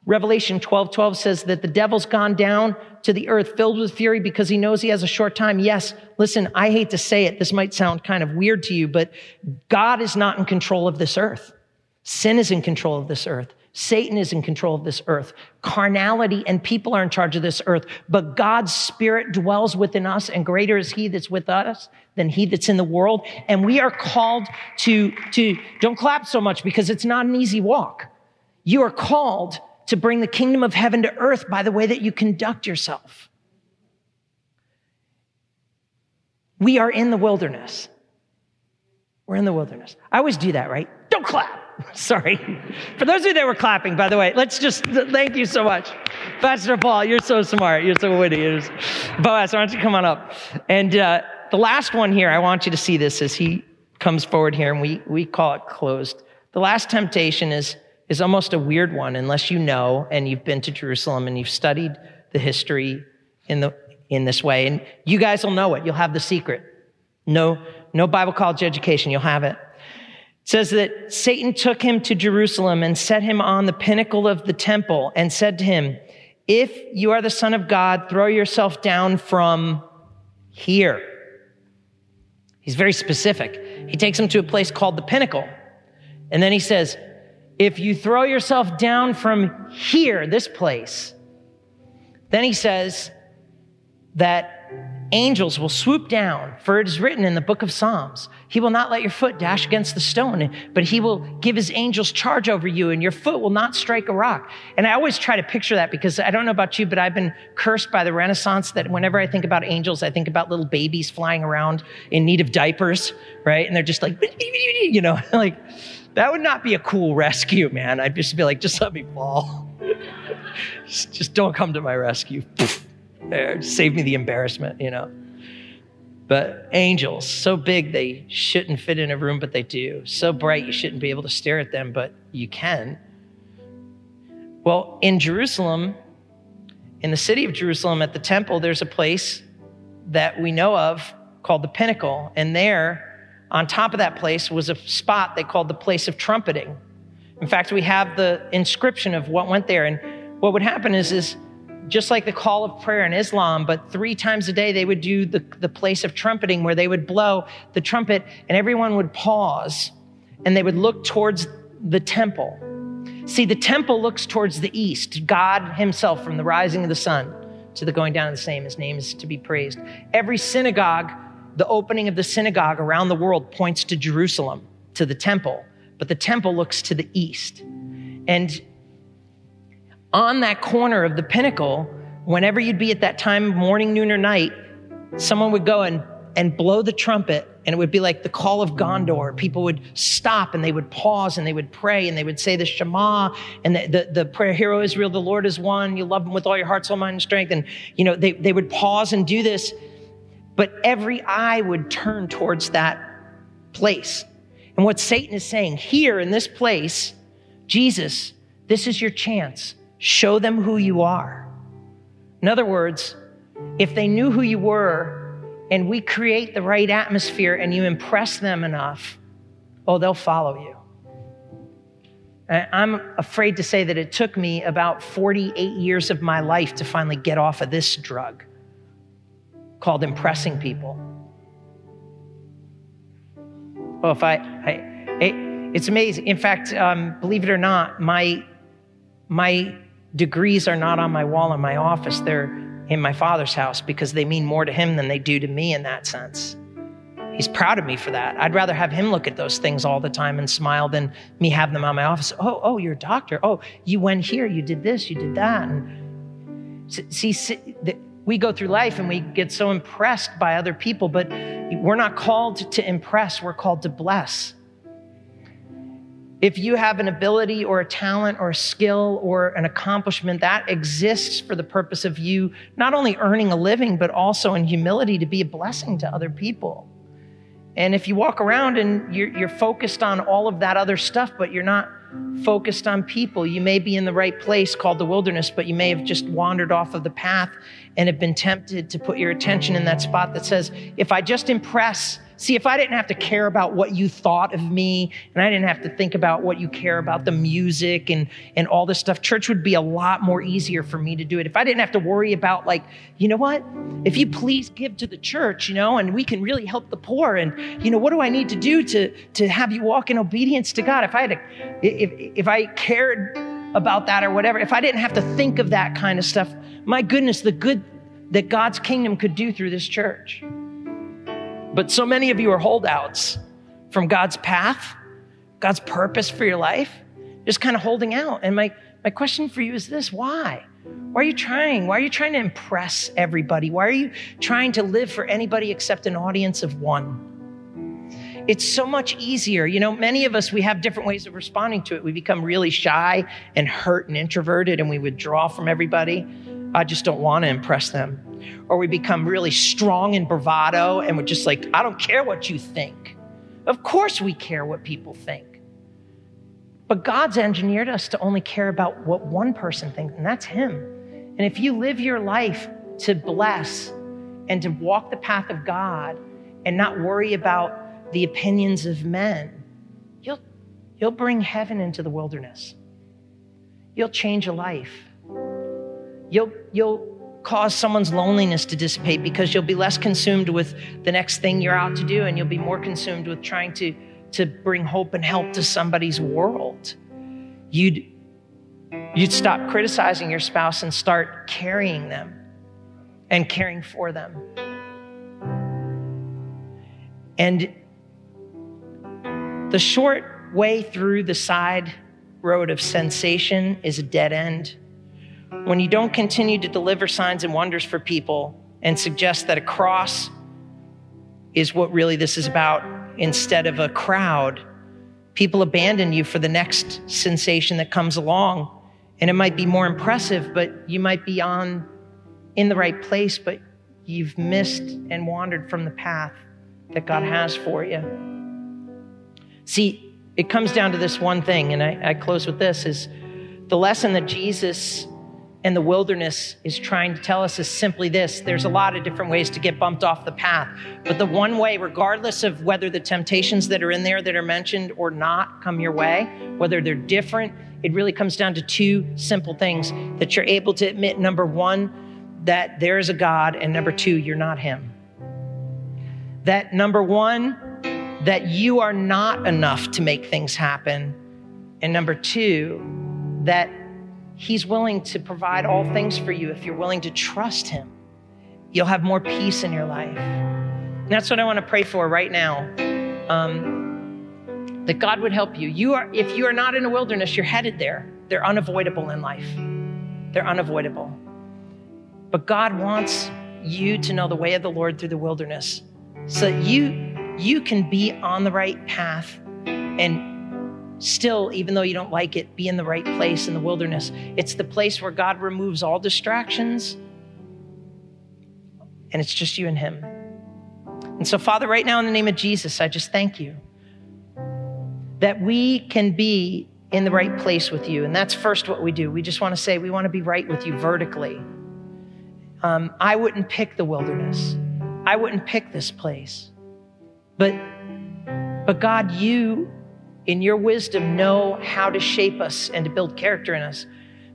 Revelation 12, 12 says that the devil's gone down to the earth filled with fury because he knows he has a short time. Yes, listen, I hate to say it. This might sound kind of weird to you, but God is not in control of this earth. Sin is in control of this earth. Satan is in control of this earth. Carnality and people are in charge of this earth, but God's spirit dwells within us and greater is he that's with us than he that's in the world. And we are called to, to, don't clap so much because it's not an easy walk. You are called to bring the kingdom of heaven to earth by the way that you conduct yourself. We are in the wilderness. We're in the wilderness. I always do that, right? Don't clap. Sorry. For those of you that were clapping, by the way, let's just thank you so much. Pastor Paul, you're so smart. You're so witty. Boaz, why don't you come on up? And uh, the last one here, I want you to see this as he comes forward here, and we, we call it closed. The last temptation is, is almost a weird one unless you know and you've been to Jerusalem and you've studied the history in, the, in this way. And you guys will know it. You'll have the secret. No, no Bible college education. You'll have it says that Satan took him to Jerusalem and set him on the pinnacle of the temple and said to him, if you are the son of God, throw yourself down from here. He's very specific. He takes him to a place called the pinnacle. And then he says, if you throw yourself down from here, this place, then he says that angels will swoop down, for it is written in the book of Psalms, He will not let your foot dash against the stone, but He will give His angels charge over you, and your foot will not strike a rock. And I always try to picture that because I don't know about you, but I've been cursed by the Renaissance that whenever I think about angels, I think about little babies flying around in need of diapers, right? And they're just like, you know, like, that would not be a cool rescue, man. I'd just be like, just let me fall. just don't come to my rescue save me the embarrassment, you know. But angels, so big they shouldn't fit in a room, but they do. So bright you shouldn't be able to stare at them, but you can. Well, in Jerusalem, in the city of Jerusalem at the temple, there's a place that we know of called the pinnacle. And there, on top of that place, was a spot they called the place of trumpeting. In fact, we have the inscription of what went there. And what would happen is, is just like the call of prayer in Islam, but three times a day they would do the, the place of trumpeting where they would blow the trumpet and everyone would pause and they would look towards the temple. See, the temple looks towards the east, God Himself from the rising of the sun to the going down of the same. His name is to be praised. Every synagogue, the opening of the synagogue around the world points to Jerusalem, to the temple, but the temple looks to the east. And on that corner of the pinnacle, whenever you'd be at that time, morning, noon, or night, someone would go and, and blow the trumpet, and it would be like the call of Gondor. People would stop and they would pause and they would pray and they would say the Shema and the, the, the prayer, Hear O Israel, the Lord is one. You love him with all your heart, soul, mind, and strength. And, you know, they, they would pause and do this, but every eye would turn towards that place. And what Satan is saying here in this place, Jesus, this is your chance. Show them who you are. In other words, if they knew who you were and we create the right atmosphere and you impress them enough, oh, they'll follow you. I'm afraid to say that it took me about 48 years of my life to finally get off of this drug called impressing people. Oh, if I, I it, it's amazing. In fact, um, believe it or not, my my degrees are not on my wall in my office, they're in my father's house because they mean more to him than they do to me in that sense. He's proud of me for that. I'd rather have him look at those things all the time and smile than me have them on my office. Oh, oh, you're a doctor. Oh, you went here, you did this, you did that. And see, see we go through life and we get so impressed by other people, but we're not called to impress, we're called to bless. If you have an ability or a talent or a skill or an accomplishment that exists for the purpose of you not only earning a living, but also in humility to be a blessing to other people. And if you walk around and you're, you're focused on all of that other stuff, but you're not focused on people, you may be in the right place called the wilderness, but you may have just wandered off of the path and have been tempted to put your attention in that spot that says, if I just impress see, if I didn't have to care about what you thought of me and I didn't have to think about what you care about, the music and, and all this stuff, church would be a lot more easier for me to do it. If I didn't have to worry about, like, you know what? If you please give to the church, you know, and we can really help the poor, and, you know, what do I need to do to, to have you walk in obedience to God? If I had to, if, if I cared about that or whatever, if I didn't have to think of that kind of stuff, my goodness, the good that God's kingdom could do through this church. But so many of you are holdouts from God's path, God's purpose for your life, just kind of holding out. And my, my question for you is this why? Why are you trying? Why are you trying to impress everybody? Why are you trying to live for anybody except an audience of one? It's so much easier. You know, many of us, we have different ways of responding to it. We become really shy and hurt and introverted, and we withdraw from everybody. I just don't want to impress them. Or we become really strong and bravado and we're just like, I don't care what you think. Of course, we care what people think. But God's engineered us to only care about what one person thinks, and that's Him. And if you live your life to bless and to walk the path of God and not worry about the opinions of men, you'll, you'll bring heaven into the wilderness. You'll change a life. You'll, you'll cause someone's loneliness to dissipate because you'll be less consumed with the next thing you're out to do and you'll be more consumed with trying to, to bring hope and help to somebody's world. You'd, you'd stop criticizing your spouse and start carrying them and caring for them. And the short way through the side road of sensation is a dead end when you don't continue to deliver signs and wonders for people and suggest that a cross is what really this is about instead of a crowd, people abandon you for the next sensation that comes along. And it might be more impressive, but you might be on in the right place, but you've missed and wandered from the path that God has for you. See, it comes down to this one thing, and I, I close with this is the lesson that Jesus and the wilderness is trying to tell us is simply this there's a lot of different ways to get bumped off the path. But the one way, regardless of whether the temptations that are in there that are mentioned or not come your way, whether they're different, it really comes down to two simple things that you're able to admit number one, that there is a God, and number two, you're not Him. That number one, that you are not enough to make things happen. And number two, that He's willing to provide all things for you if you're willing to trust Him. You'll have more peace in your life. And that's what I want to pray for right now. Um, that God would help you. You are, if you are not in a wilderness, you're headed there. They're unavoidable in life. They're unavoidable. But God wants you to know the way of the Lord through the wilderness, so that you you can be on the right path and still, even though you don't like it, be in the right place in the wilderness. It's the place where God removes all distractions, and it's just you and Him. And so, Father, right now, in the name of Jesus, I just thank you that we can be in the right place with you. And that's first what we do. We just want to say we want to be right with you vertically. Um, I wouldn't pick the wilderness, I wouldn't pick this place. But, but God, you in your wisdom, know how to shape us and to build character in us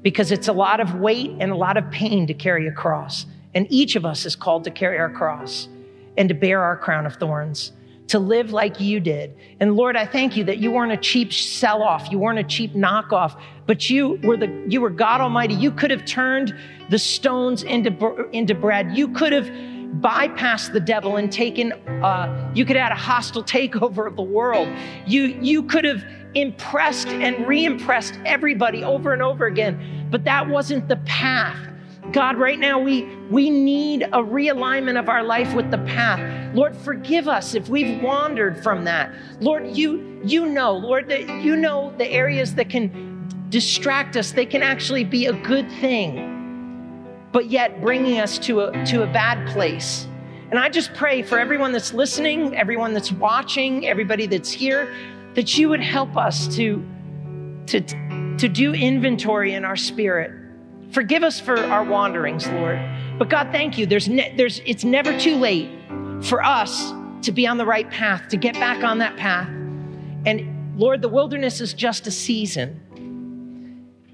because it's a lot of weight and a lot of pain to carry a cross. And each of us is called to carry our cross and to bear our crown of thorns, to live like you did. And Lord, I thank you that you weren't a cheap sell off, you weren't a cheap knockoff, but you were the you were God Almighty. You could have turned the stones into into bread. You could have bypassed the devil and taken, uh, you could have had a hostile takeover of the world. You, you could have impressed and re impressed everybody over and over again, but that wasn't the path. God, right now we, we need a realignment of our life with the path. Lord, forgive us if we've wandered from that. Lord, you, you know, Lord, that you know the areas that can distract us, they can actually be a good thing but yet bringing us to a, to a bad place. And I just pray for everyone that's listening, everyone that's watching, everybody that's here, that you would help us to, to, to do inventory in our spirit. Forgive us for our wanderings, Lord. But God, thank you. There's, ne- there's, it's never too late for us to be on the right path, to get back on that path. And Lord, the wilderness is just a season.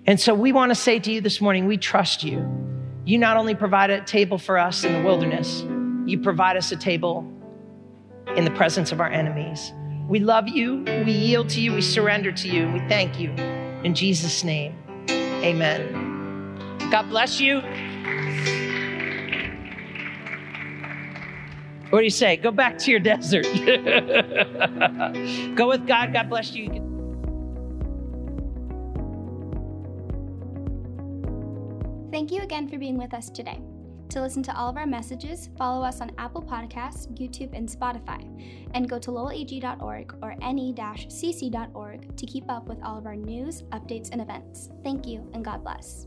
And so we want to say to you this morning, we trust you. You not only provide a table for us in the wilderness, you provide us a table in the presence of our enemies. We love you, we yield to you, we surrender to you, and we thank you. In Jesus' name, amen. God bless you. What do you say? Go back to your desert. Go with God. God bless you. Thank you again for being with us today. To listen to all of our messages, follow us on Apple Podcasts, YouTube, and Spotify, and go to lowellag.org or ne-cc.org to keep up with all of our news, updates, and events. Thank you, and God bless.